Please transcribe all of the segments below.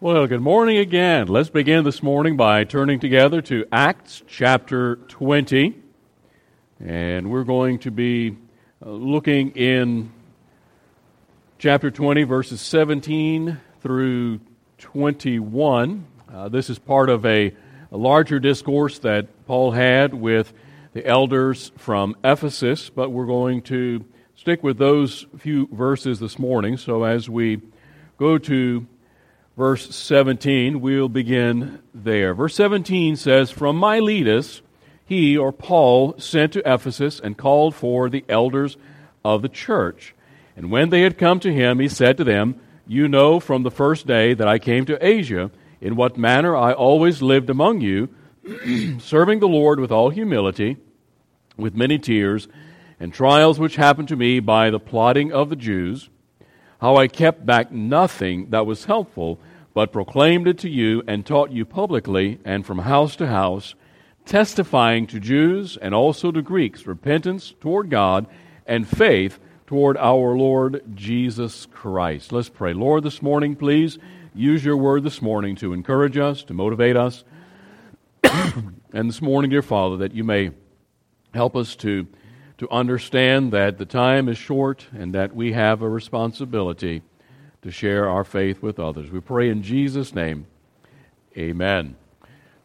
Well, good morning again. Let's begin this morning by turning together to Acts chapter 20. And we're going to be uh, looking in chapter 20, verses 17 through 21. Uh, this is part of a, a larger discourse that Paul had with the elders from Ephesus, but we're going to stick with those few verses this morning. So as we go to verse 17. We'll begin there. Verse 17 says, From Miletus, he or Paul sent to Ephesus and called for the elders of the church. And when they had come to him, he said to them, You know from the first day that I came to Asia, in what manner I always lived among you, serving the Lord with all humility, with many tears, and trials which happened to me by the plotting of the Jews, how I kept back nothing that was helpful but proclaimed it to you and taught you publicly and from house to house, testifying to Jews and also to Greeks repentance toward God and faith toward our Lord Jesus Christ. Let's pray. Lord, this morning, please use your word this morning to encourage us, to motivate us. and this morning, dear Father, that you may help us to, to understand that the time is short and that we have a responsibility to share our faith with others. We pray in Jesus' name. Amen.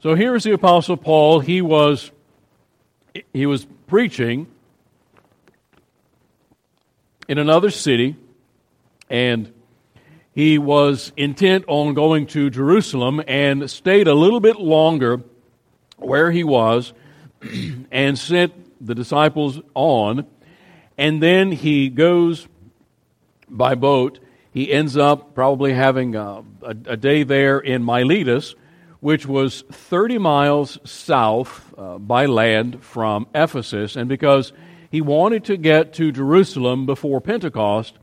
So here's the apostle Paul. He was he was preaching in another city and he was intent on going to Jerusalem and stayed a little bit longer where he was and sent the disciples on and then he goes by boat he ends up probably having a, a, a day there in Miletus, which was 30 miles south uh, by land from Ephesus. And because he wanted to get to Jerusalem before Pentecost,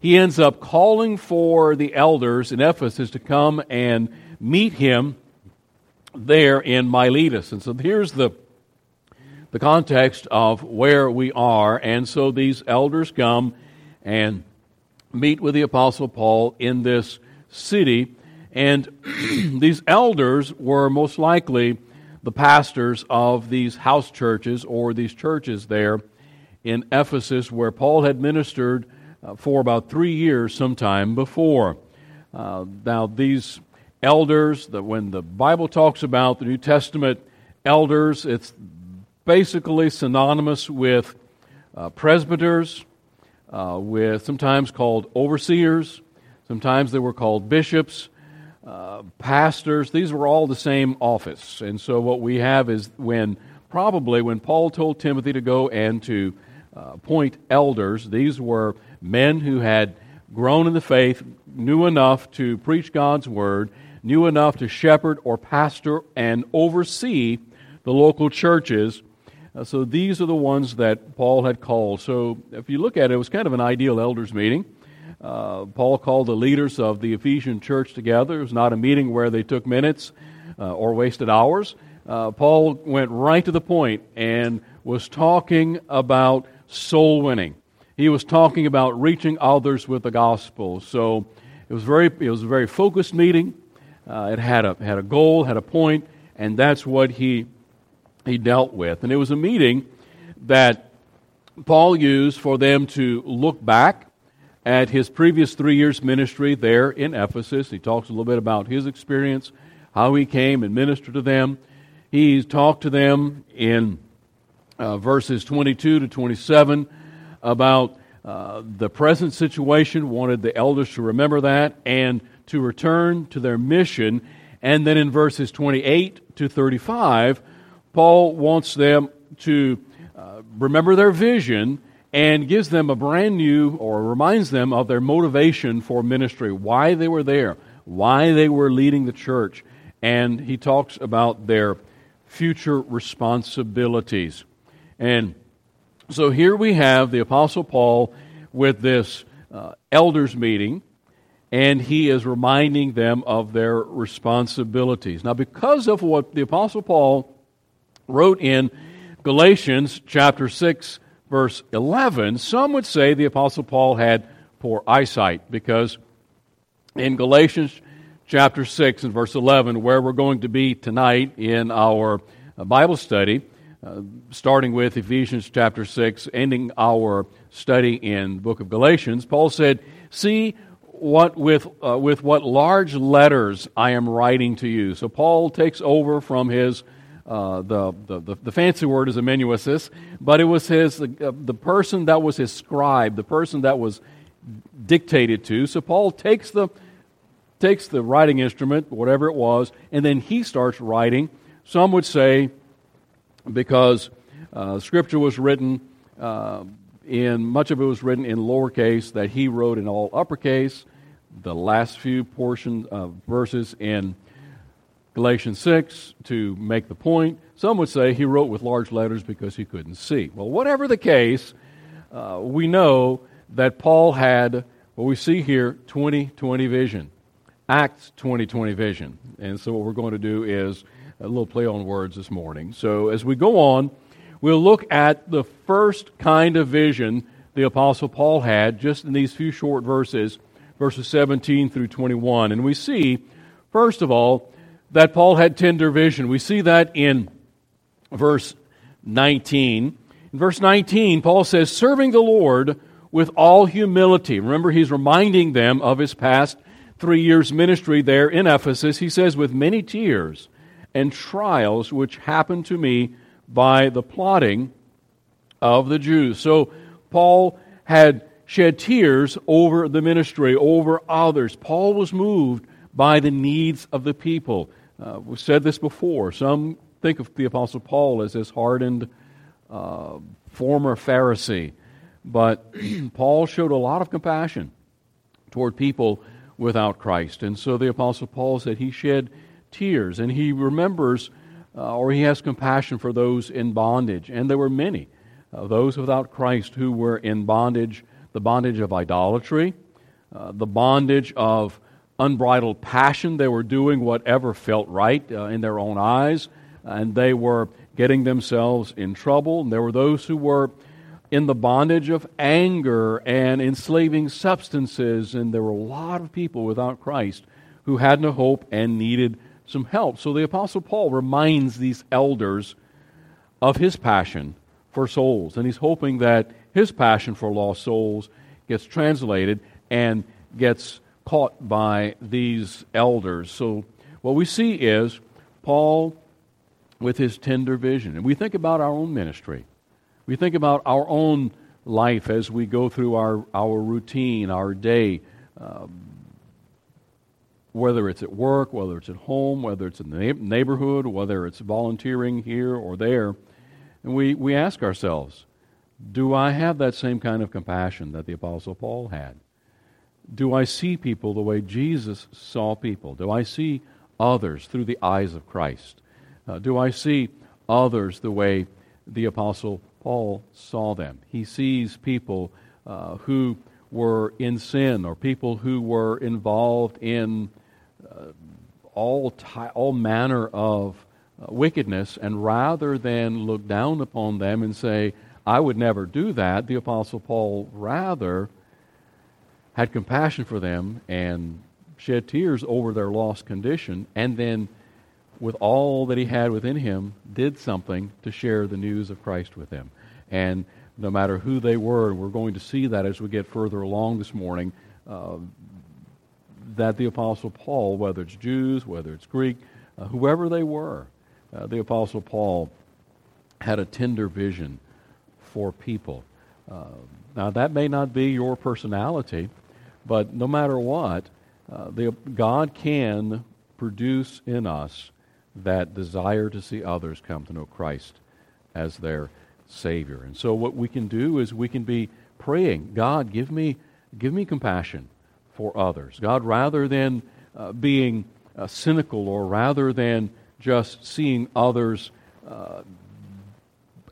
he ends up calling for the elders in Ephesus to come and meet him there in Miletus. And so here's the, the context of where we are. And so these elders come and meet with the Apostle Paul in this city. And these elders were most likely the pastors of these house churches or these churches there in Ephesus, where Paul had ministered uh, for about three years sometime before. Uh, now, these elders, the, when the Bible talks about the New Testament elders, it's basically synonymous with uh, presbyters, uh, with sometimes called overseers, sometimes they were called bishops, uh, pastors. These were all the same office. And so what we have is when probably when Paul told Timothy to go and to uh, appoint elders, these were men who had grown in the faith, knew enough to preach God's word, knew enough to shepherd or pastor and oversee the local churches uh, so these are the ones that Paul had called. So if you look at it, it was kind of an ideal elders meeting. Uh, Paul called the leaders of the Ephesian church together. It was not a meeting where they took minutes uh, or wasted hours. Uh, Paul went right to the point and was talking about soul winning. He was talking about reaching others with the gospel. So it was very it was a very focused meeting. Uh, it had a had a goal, had a point, and that's what he he dealt with. And it was a meeting that Paul used for them to look back at his previous three years' ministry there in Ephesus. He talks a little bit about his experience, how he came and ministered to them. He talked to them in uh, verses 22 to 27 about uh, the present situation, wanted the elders to remember that and to return to their mission. And then in verses 28 to 35, Paul wants them to uh, remember their vision and gives them a brand new or reminds them of their motivation for ministry, why they were there, why they were leading the church. And he talks about their future responsibilities. And so here we have the Apostle Paul with this uh, elders meeting, and he is reminding them of their responsibilities. Now, because of what the Apostle Paul wrote in Galatians chapter 6, verse 11, some would say the Apostle Paul had poor eyesight because in Galatians chapter 6 and verse 11, where we're going to be tonight in our Bible study, uh, starting with Ephesians chapter 6, ending our study in the book of Galatians. Paul said, See what with, uh, with what large letters I am writing to you. So Paul takes over from his uh, the, the, the, fancy word is amanuensis, but it was his, uh, the person that was his scribe, the person that was dictated to. So Paul takes the, takes the writing instrument, whatever it was, and then he starts writing. Some would say, because uh, Scripture was written uh, in, much of it was written in lowercase, that he wrote in all uppercase. The last few portions of verses in Galatians 6 to make the point. Some would say he wrote with large letters because he couldn't see. Well, whatever the case, uh, we know that Paul had what we see here 2020 vision. Acts 2020 vision. And so, what we're going to do is a little play on words this morning. So, as we go on, we'll look at the first kind of vision the Apostle Paul had just in these few short verses, verses 17 through 21. And we see, first of all, that Paul had tender vision. We see that in verse 19. In verse 19, Paul says, serving the Lord with all humility. Remember, he's reminding them of his past three years' ministry there in Ephesus. He says, with many tears and trials which happened to me by the plotting of the Jews. So, Paul had shed tears over the ministry, over others. Paul was moved by the needs of the people. Uh, we've said this before. Some think of the Apostle Paul as this hardened uh, former Pharisee, but Paul showed a lot of compassion toward people without Christ. And so the Apostle Paul said he shed tears and he remembers uh, or he has compassion for those in bondage. And there were many, uh, those without Christ who were in bondage the bondage of idolatry, uh, the bondage of unbridled passion. They were doing whatever felt right uh, in their own eyes, and they were getting themselves in trouble. And there were those who were in the bondage of anger and enslaving substances, and there were a lot of people without Christ who had no hope and needed some help. So the Apostle Paul reminds these elders of his passion for souls, and he's hoping that his passion for lost souls gets translated and gets caught by these elders. So, what we see is Paul with his tender vision. And we think about our own ministry, we think about our own life as we go through our, our routine, our day. Um, whether it's at work, whether it's at home, whether it's in the neighborhood, whether it's volunteering here or there, and we, we ask ourselves, do I have that same kind of compassion that the Apostle Paul had? Do I see people the way Jesus saw people? Do I see others through the eyes of Christ? Uh, do I see others the way the Apostle Paul saw them? He sees people uh, who were in sin or people who were involved in uh, all, ty- all manner of uh, wickedness, and rather than look down upon them and say, I would never do that, the Apostle Paul rather had compassion for them and shed tears over their lost condition, and then, with all that he had within him, did something to share the news of Christ with them. And no matter who they were, and we're going to see that as we get further along this morning, uh, that the Apostle Paul, whether it's Jews, whether it's Greek, uh, whoever they were, uh, the Apostle Paul had a tender vision for people. Uh, now, that may not be your personality, but no matter what, uh, the, God can produce in us that desire to see others come to know Christ as their Savior. And so, what we can do is we can be praying, God, give me, give me compassion for others. God, rather than uh, being uh, cynical or rather than just seeing others uh,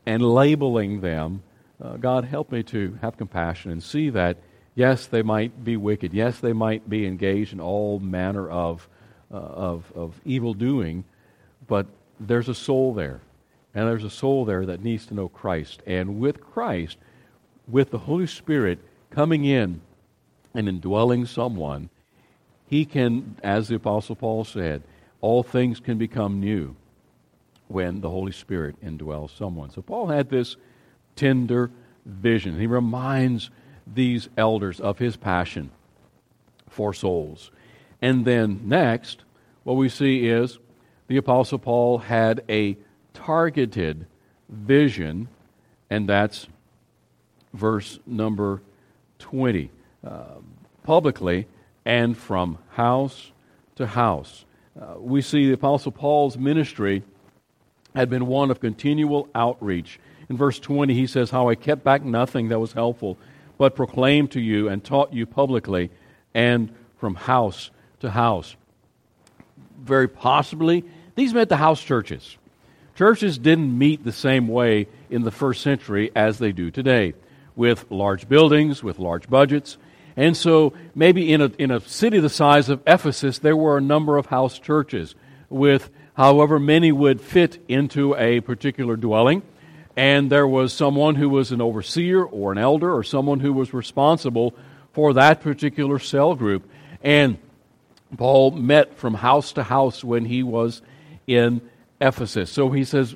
and labeling them, uh, God, help me to have compassion and see that Yes, they might be wicked. Yes, they might be engaged in all manner of, uh, of, of evil doing, but there's a soul there. And there's a soul there that needs to know Christ. And with Christ, with the Holy Spirit coming in and indwelling someone, he can, as the Apostle Paul said, all things can become new when the Holy Spirit indwells someone. So Paul had this tender vision. He reminds these elders of his passion for souls. And then next, what we see is the Apostle Paul had a targeted vision, and that's verse number 20. Uh, publicly and from house to house. Uh, we see the Apostle Paul's ministry had been one of continual outreach. In verse 20, he says, How I kept back nothing that was helpful, but proclaimed to you and taught you publicly and from house to house. Very possibly, these meant the house churches. Churches didn't meet the same way in the first century as they do today, with large buildings, with large budgets. And so, maybe in a, in a city the size of Ephesus, there were a number of house churches with however many would fit into a particular dwelling. And there was someone who was an overseer or an elder or someone who was responsible for that particular cell group. And Paul met from house to house when he was in Ephesus. So he says,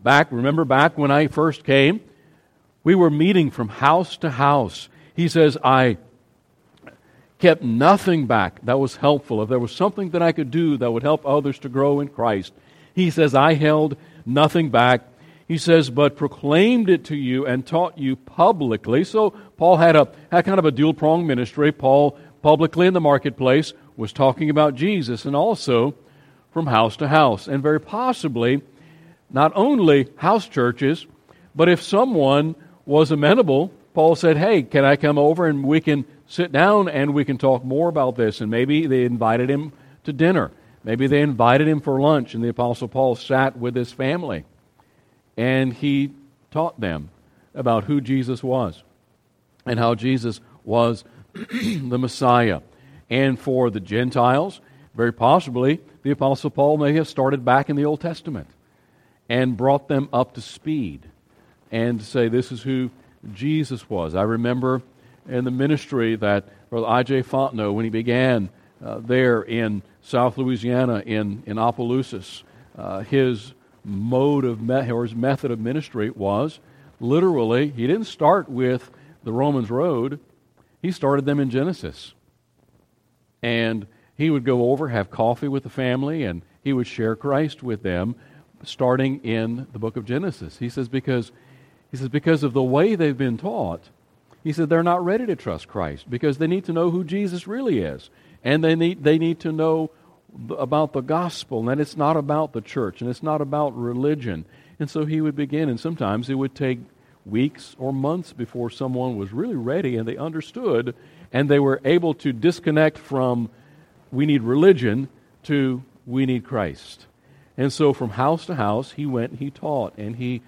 back, remember back when I first came, we were meeting from house to house. He says, I kept nothing back that was helpful. If there was something that I could do that would help others to grow in Christ, he says, I held nothing back. He says, but proclaimed it to you and taught you publicly. So Paul had a had kind of a dual pronged ministry. Paul publicly in the marketplace was talking about Jesus and also from house to house. And very possibly, not only house churches, but if someone was amenable, Paul said, Hey, can I come over and we can sit down and we can talk more about this. And maybe they invited him to dinner. Maybe they invited him for lunch, and the Apostle Paul sat with his family and he taught them about who Jesus was and how Jesus was the Messiah. And for the Gentiles, very possibly, the Apostle Paul may have started back in the Old Testament and brought them up to speed and say, This is who Jesus was. I remember in the ministry that Brother I.J. Fontenot, when he began uh, there in South Louisiana in, in Opelousas, uh, his mode of me- or his method of ministry was literally, he didn't start with the Romans Road, he started them in Genesis. And he would go over, have coffee with the family, and he would share Christ with them, starting in the book of Genesis. He says, because he says, because of the way they've been taught, he said they're not ready to trust Christ because they need to know who Jesus really is. And they need, they need to know about the gospel, and that it's not about the church, and it's not about religion. And so he would begin, and sometimes it would take weeks or months before someone was really ready and they understood and they were able to disconnect from we need religion to we need Christ. And so from house to house, he went and he taught, and he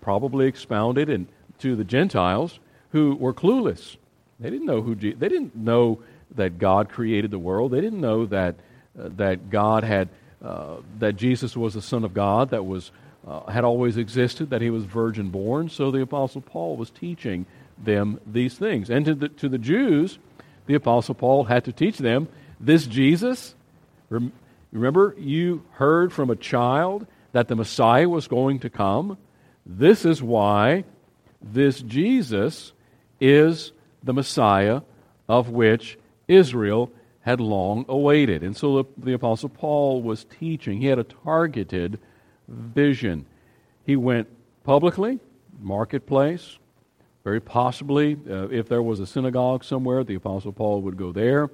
probably expounded and to the Gentiles who were clueless. They didn't know who they didn't know that God created the world. They didn't know that that God had uh, that Jesus was the Son of God that was uh, had always existed, that he was virgin born. So the apostle Paul was teaching them these things. And to the, to the Jews, the apostle Paul had to teach them this Jesus. Rem- remember, you heard from a child that the Messiah was going to come. This is why this Jesus is the Messiah of which Israel had long awaited. And so the, the, Apostle Paul was teaching. He had a targeted vision. He went publicly, marketplace, very possibly, uh, if there was a synagogue somewhere, the Apostle Paul would go there,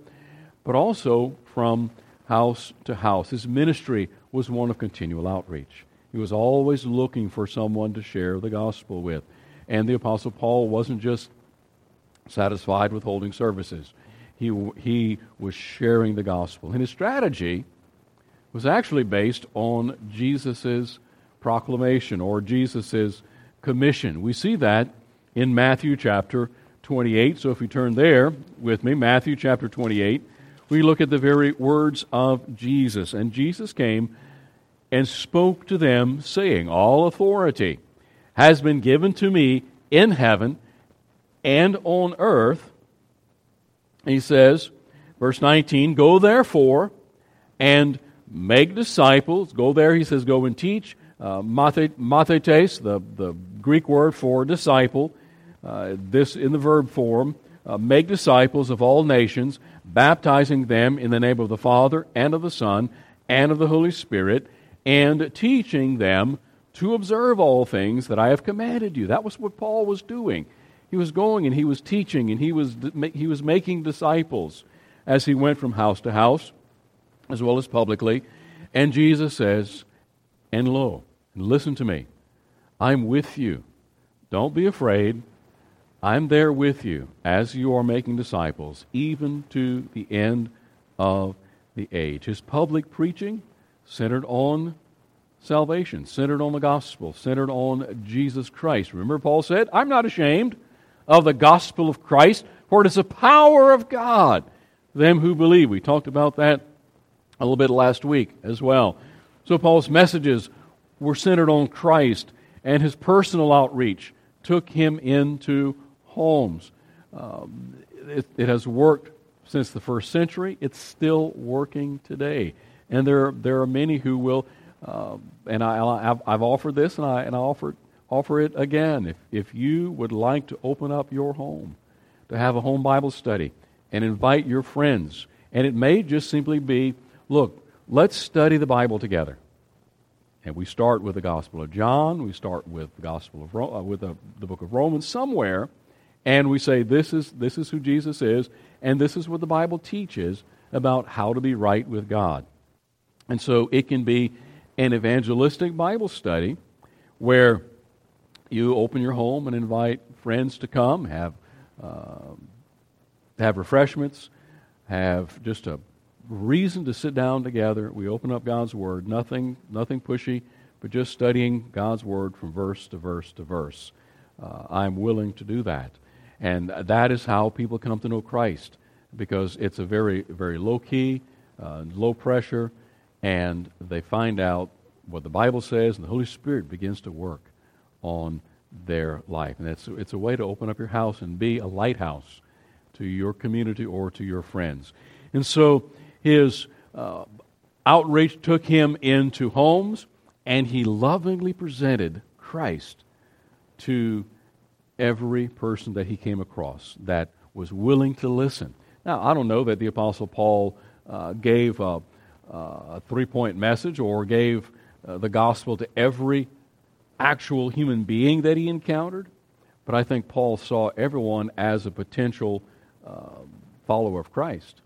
but also from house to house. His ministry was one of continual outreach. He was always looking for someone to share the gospel with. And the Apostle Paul wasn't just satisfied with holding services. He, he was sharing the gospel. And his strategy was actually based on Jesus' proclamation or Jesus' commission. We see that in Matthew chapter 28. So if you turn there with me, Matthew chapter 28, we look at the very words of Jesus. And Jesus came and spoke to them, saying, All authority has been given to me in heaven and on earth. He says, Verse 19 Go therefore and make disciples. Go there, he says, go and teach. Uh, mathetes, the, the Greek word for disciple, uh, this in the verb form, uh, make disciples of all nations, baptizing them in the name of the Father and of the Son and of the Holy Spirit, and teaching them to observe all things that I have commanded you. That was what Paul was doing. He was going and he was teaching and he was, he was making disciples as he went from house to house, as well as publicly. And Jesus says, And lo, listen to me, I'm with you. Don't be afraid. I'm there with you as you are making disciples, even to the end of the age. His public preaching centered on salvation, centered on the gospel, centered on Jesus Christ. Remember, Paul said, I'm not ashamed of the gospel of Christ, for it is the power of God them who believe. We talked about that a little bit last week as well. So, Paul's messages were centered on Christ, and his personal outreach took him into homes. Um, it, it, has worked since the first century. It's still working today. And there, there are many who will, uh, and I, have I've offered this and I, and I offer, offer it again. If, if you would like to open up your home to have a home Bible study and invite your friends, and it may just simply be look, let's study the Bible together. And we start with the Gospel of John, we start with the Gospel of Ro- uh, with the, the book of Romans somewhere, and we say this is this is who Jesus is, and this is what the Bible teaches about how to be right with God. And so it can be an evangelistic Bible study where you open your home and invite friends to come, have uh, have refreshments, have just a reason to sit down together. We open up God's Word, nothing, nothing pushy, but just studying God's Word from verse to verse to verse. Uh, I'm willing to do that. And that is how people come to know Christ because it's a very, very low key, uh, low pressure, and they find out what the Bible says, and the Holy Spirit begins to work on their life. And it's, it's a way to open up your house and be a lighthouse to your community or to your friends. And so his uh, outreach took him into homes, and he lovingly presented Christ to every person that he came across that was willing to listen. Now, I don't know that the Apostle Paul uh, gave a, a three point message or gave uh, the gospel to every actual human being that he encountered, but I think Paul saw everyone as a potential uh, follower of Christ.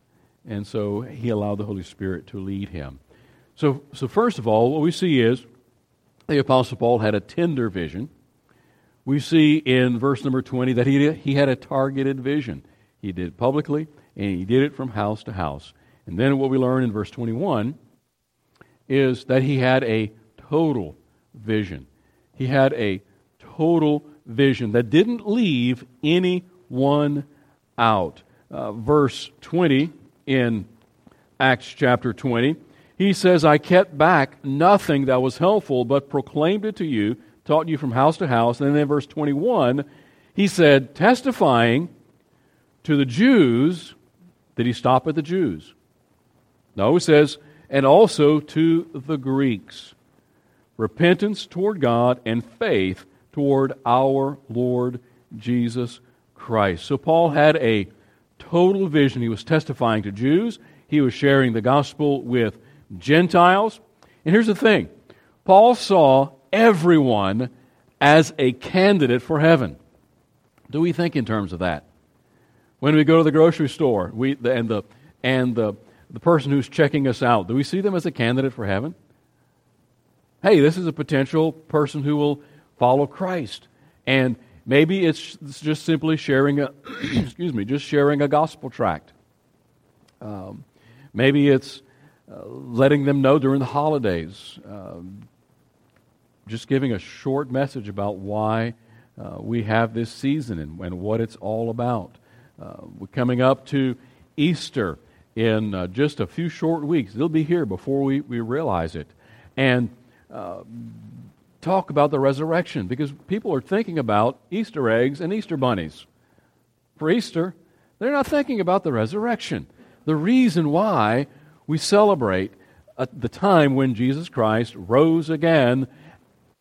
And so he allowed the Holy Spirit to lead him. So, so first of all, what we see is the Apostle Paul had a tender vision. We see in verse number 20 that he, he had a targeted vision. He did it publicly, and he did it from house to house. And then what we learn in verse 21 is that he had a total vision. He had a total vision that didn't leave anyone out. Uh, verse 20 in Acts chapter 20, he says, I kept back nothing that was helpful, but proclaimed it to you, taught you from house to house. And then in verse 21, he said, testifying to the Jews, did he stop at the Jews? No, he says, and also to the Greeks. Repentance toward God and faith toward our Lord Jesus Christ. So Paul had a total vision. He was testifying to Jews, he was sharing the gospel with Gentiles. And here's the thing Paul saw everyone as a candidate for heaven. Do we think in terms of that? When we go to the grocery store we, and, the, and the, the person who's checking us out, do we see them as a candidate for heaven? Hey, this is a potential person who will follow Christ. And Maybe it's, just simply sharing a, excuse me, just sharing a gospel tract. Um, maybe it's uh, letting them know during the holidays, um, just giving a short message about why uh, we have this season and, and, what it's all about. Uh, we're coming up to Easter in uh, just a few short weeks. It'll be here before we, we realize it. And uh, talk about the resurrection because people are thinking about Easter eggs and Easter bunnies. For Easter, they're not thinking about the resurrection. the reason why we celebrate the time when Jesus Christ rose again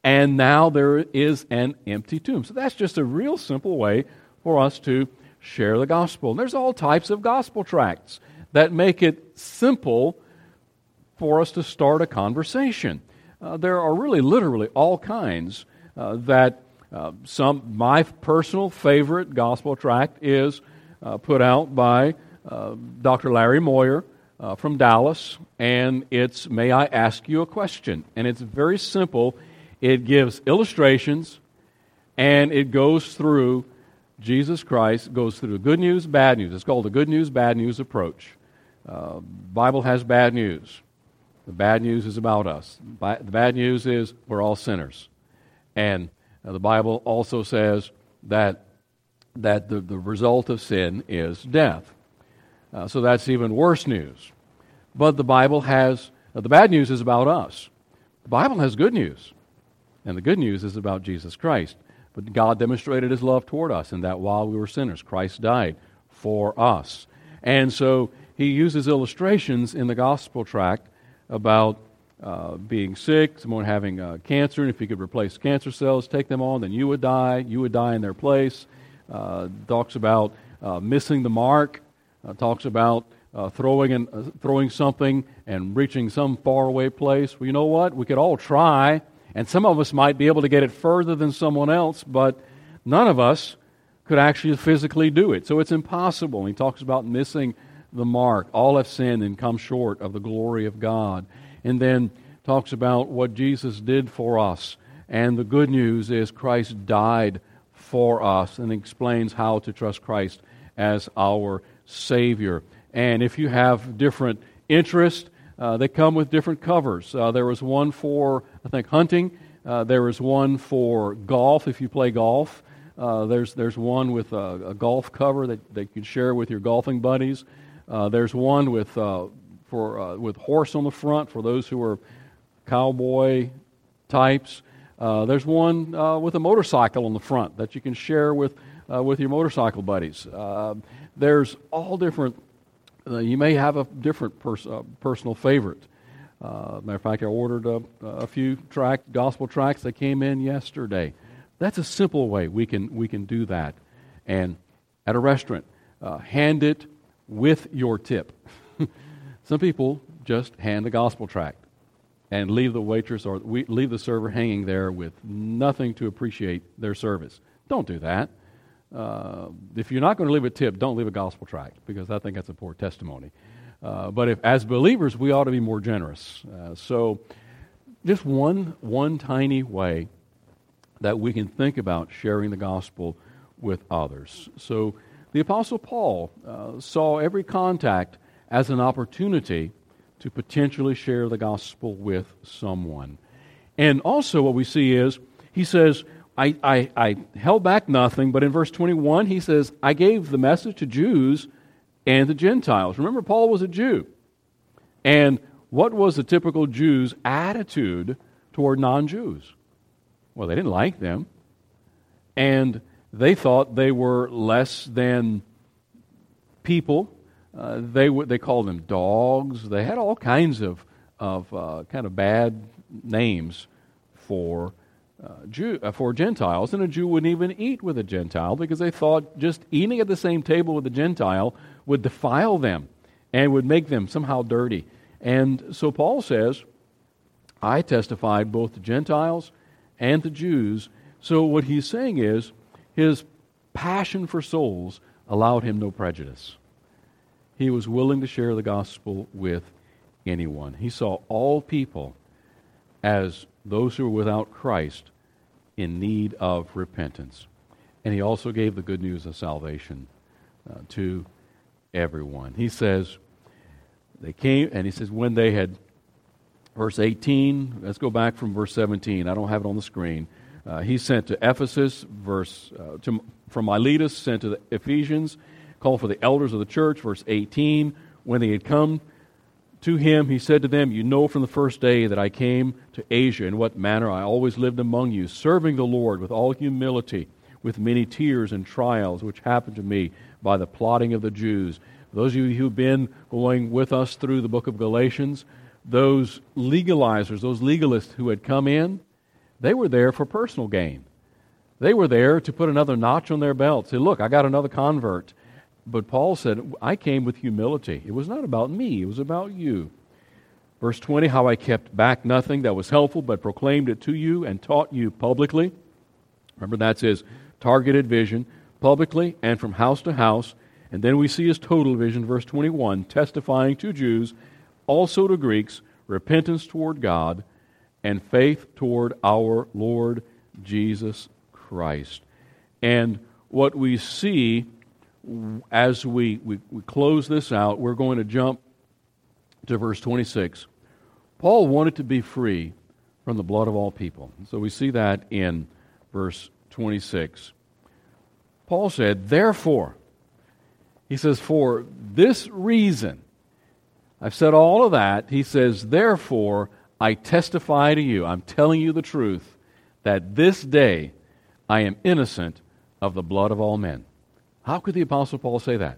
and now there is an empty tomb. So that's just a real simple way for us to share the gospel. And there's all types of gospel tracts that make it simple for us to start a conversation. Uh, there are really, literally, all kinds uh, that uh, some. My personal favorite gospel tract is uh, put out by uh, Dr. Larry Moyer from Dallas, and it's "May I ask you a question?" and it's very simple it gives illustrations and it goes through Jesus Christ, goes through the good news, bad news. It's called the good news, bad news approach. Bible has bad news. The bad news is about us. The bad news is we're all sinners. And uh, the Bible also says that, that the, the result of sin is death. Uh, so that's even worse news. But the Bible has, uh, the bad news is about us. The Bible has good news. And the good news is about Jesus Christ. But God demonstrated his love toward us in that while we were sinners, Christ died for us. And so he uses illustrations in the gospel tract about uh, being sick, someone having uh, cancer, and if he could replace cancer cells, take them on, then you would die. You would die in their place. Uh, talks about uh, missing the mark. Uh, talks about uh, throwing, in, throwing something and reaching some faraway place. Well, you know what? We could all try and some of us might be able to get it further than someone else, but none of us could actually physically do it. So it's impossible. He talks about missing the mark. All have sinned and come short of the glory of God. And then talks about what Jesus did for us. And the good news is Christ died for us and explains how to trust Christ as our Savior. And if you have different interests, uh, they come with different covers. Uh, there was one for, I think, hunting. Uh, one for golf, if you play golf. Uh, there's, there's one with a, a, golf cover that, that you can share with your golfing buddies. Uh, there's one with, uh, for, with horse on the front for those who are cowboy types. there's one with a motorcycle on the front that you can share with, with your motorcycle buddies. there's all different uh, you may have a different pers- uh, personal favorite. Uh, matter of fact, I ordered a, a few track, gospel tracks that came in yesterday. That's a simple way we can, we can do that. And at a restaurant, uh, hand it with your tip. Some people just hand the gospel tract and leave the waitress or leave the server hanging there with nothing to appreciate their service. Don't do that. Uh, if you're not going to leave a tip, don't leave a gospel tract because I think that's a poor testimony. Uh, but if, as believers, we ought to be more generous. Uh, so, just one one tiny way that we can think about sharing the gospel with others. So, the Apostle Paul uh, saw every contact as an opportunity to potentially share the gospel with someone. And also, what we see is he says, I, I, I held back nothing, but in verse 21, he says, I gave the message to Jews and to Gentiles. Remember, Paul was a Jew. And what was the typical Jew's attitude toward non Jews? Well, they didn't like them. And they thought they were less than people. Uh, they, they called them dogs. They had all kinds of, of uh, kind of bad names for uh, Jew, uh, for Gentiles, and a Jew wouldn't even eat with a Gentile because they thought just eating at the same table with a Gentile would defile them and would make them somehow dirty. And so Paul says, I testified both to Gentiles and to Jews. So what he's saying is his passion for souls allowed him no prejudice. He was willing to share the gospel with anyone. He saw all people as those who were without Christ in need of repentance. And he also gave the good news of salvation uh, to everyone. He says, they came, and he says, when they had, verse 18, let's go back from verse 17. I don't have it on the screen. Uh, he sent to Ephesus, verse, uh, to, from Miletus, sent to the Ephesians, called for the elders of the church, verse 18. When they had come to him, he said to them, You know from the first day that I came to Asia in what manner I always lived among you, serving the Lord with all humility, with many tears and trials, which happened to me by the plotting of the Jews, Those of you who've been going with us through the book of Galatians, those legalizers, those legalists who had come in, they were there for personal gain. They were there to put another notch on their belt. Say, look, I got another convert. But Paul said, I came with humility. It was not about me, it was about you. Verse 20, how I kept back nothing that was helpful, but proclaimed it to you and taught you publicly. Remember, that's his targeted vision, publicly and from house to house. And then we see his total vision, verse 21, testifying to Jews, also to Greeks, repentance toward God and faith toward our Lord Jesus Christ. And what we see as we, we, we close this out, we're going to jump to verse 26. Paul wanted to be free from the blood of all people. So we see that in verse 26. Paul said, Therefore, he says, For this reason, I've said all of that. He says, Therefore, I testify to you, I'm telling you the truth, that this day I am innocent of the blood of all men. How could the Apostle Paul say that?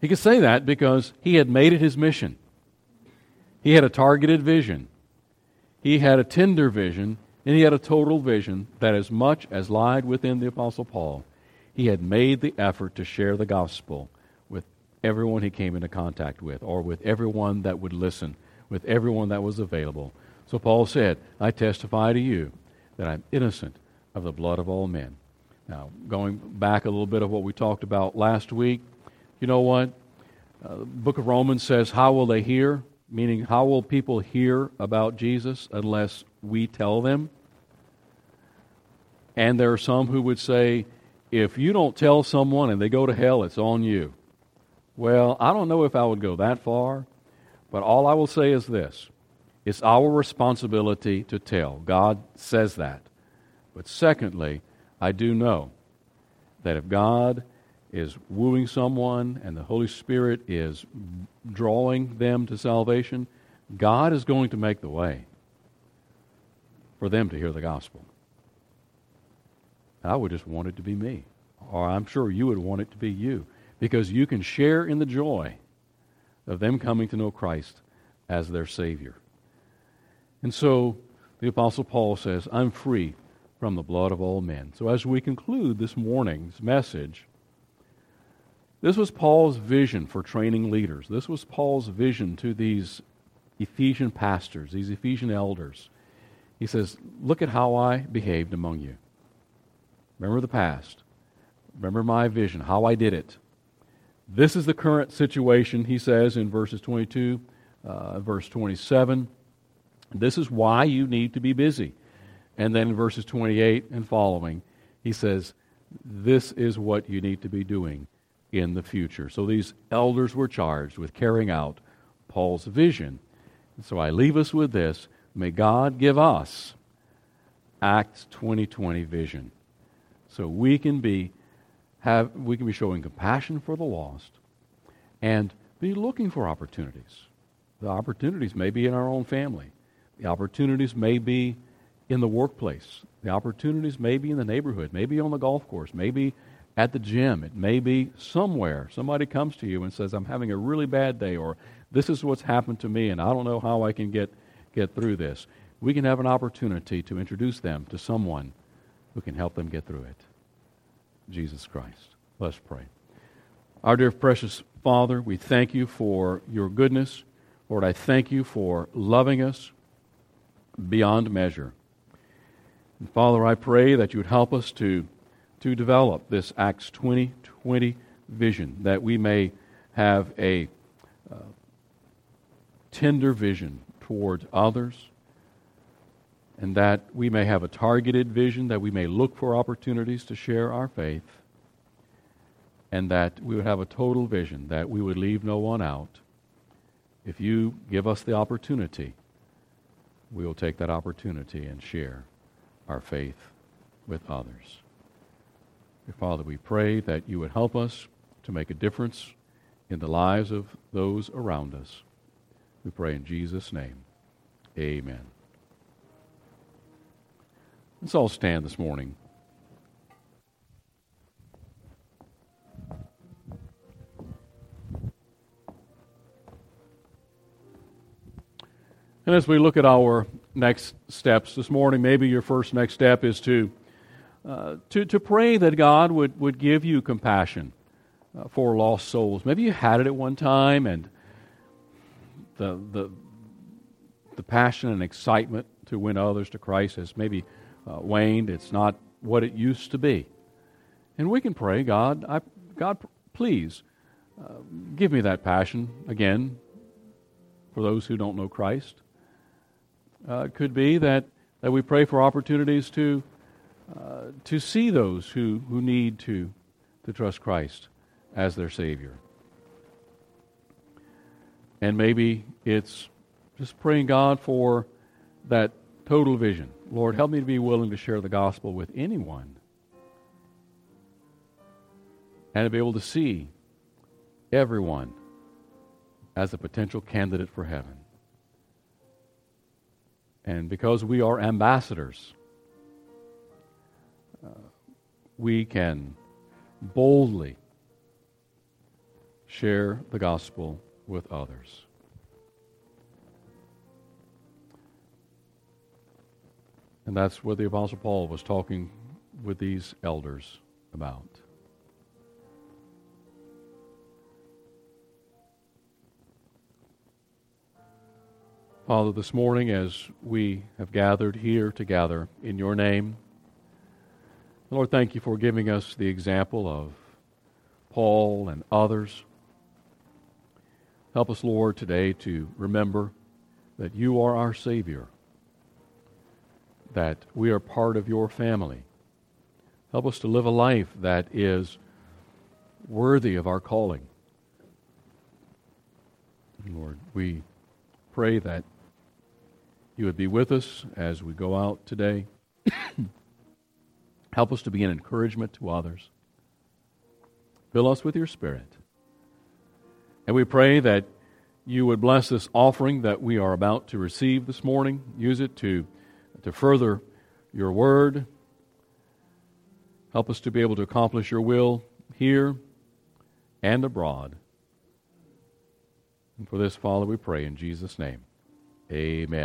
He could say that because he had made it his mission. He had a targeted vision. He had a tender vision, and he had a total vision that, as much as lied within the Apostle Paul, he had made the effort to share the gospel everyone he came into contact with, or with everyone that would listen, with everyone that was available. So Paul said, I testify to you that I'm innocent of the blood of all men. Now, going back a little bit of what we talked about last week, you know what? Uh, book of Romans says, How will they hear? Meaning, how will people hear about Jesus unless we tell them? And there are some who would say, if you don't tell someone and they go to hell, it's on you. Well, I don't know if I would go that far, but all I will say is this it's our responsibility to tell. God says that. But secondly, I do know that if God is wooing someone and the Holy Spirit is drawing them to salvation, God is going to make the way for them to hear the gospel. I would just want it to be me. Or I'm sure you would want it to be you. Because you can share in the joy of them coming to know Christ as their Savior. And so the Apostle Paul says, I'm free from the blood of all men. So as we conclude this morning's message, this was Paul's vision for training leaders. This was Paul's vision to these Ephesian pastors, these Ephesian elders. He says, Look at how I behaved among you. Remember the past. Remember my vision, how I did it. This is the current situation, he says in verses 22, uh, verse 27. This is why you need to be busy. And then in verses 28 and following, he says, This is what you need to be doing in the future. So these elders were charged with carrying out Paul's vision. And so I leave us with this. May God give us Acts 2020 vision. So we can be have we can be showing compassion for the lost and be looking for opportunities. The opportunities may be in our own family. The opportunities may be in the workplace. The opportunities may be in the neighborhood, maybe on the golf course, maybe at the gym. It may be somewhere. Somebody comes to you and says, I'm having a really bad day, or this is what's happened to me, and I don't know how I can get, get through this. We can have an opportunity to introduce them to someone who can help them get through it. Jesus Christ. Let's pray. Our dear precious Father, we thank you for your goodness. Lord, I thank you for loving us beyond measure. And Father, I pray that you would help us to, to develop this Acts 2020 vision, that we may have a uh, tender vision towards others, and that we may have a targeted vision, that we may look for opportunities to share our faith, and that we would have a total vision, that we would leave no one out. If you give us the opportunity, we will take that opportunity and share our faith with others. Father, we pray that you would help us to make a difference in the lives of those around us. We pray in Jesus' name. Amen. Let's all stand this morning. And as we look at our next steps this morning, maybe your first next step is to, uh, to, to pray that God would, would give you compassion uh, for lost souls. Maybe you had it at one time and the, the, the passion and excitement to win others to Christ has maybe uh, waned. It's not what it used to be. And we can pray, God, I, God, please uh, give me that passion again for those who don't know Christ. Uh, it could be that, that we pray for opportunities to, uh, to see those who, who need to, to trust Christ as their Savior. And maybe it's just praying God for that total vision. Lord, help me to be willing to share the gospel with anyone and to be able to see everyone as a potential candidate for heaven. And because we are ambassadors, uh, we can boldly share the gospel with others. And that's what the Apostle Paul was talking with these elders about. Father, this morning as we have gathered here together in your name, Lord, thank you for giving us the example of Paul and others. Help us, Lord, today to remember that you are our Savior, that we are part of your family. Help us to live a life that is worthy of our calling. Lord, we pray that you would be with us as we go out today. Help us to be an encouragement to others. Fill us with your Spirit. And we pray that you would bless this offering that we are about to receive this morning. Use it to, to further your word. Help us to be able to accomplish your will here and abroad. And for this, Father, we pray in Jesus' name. Amen.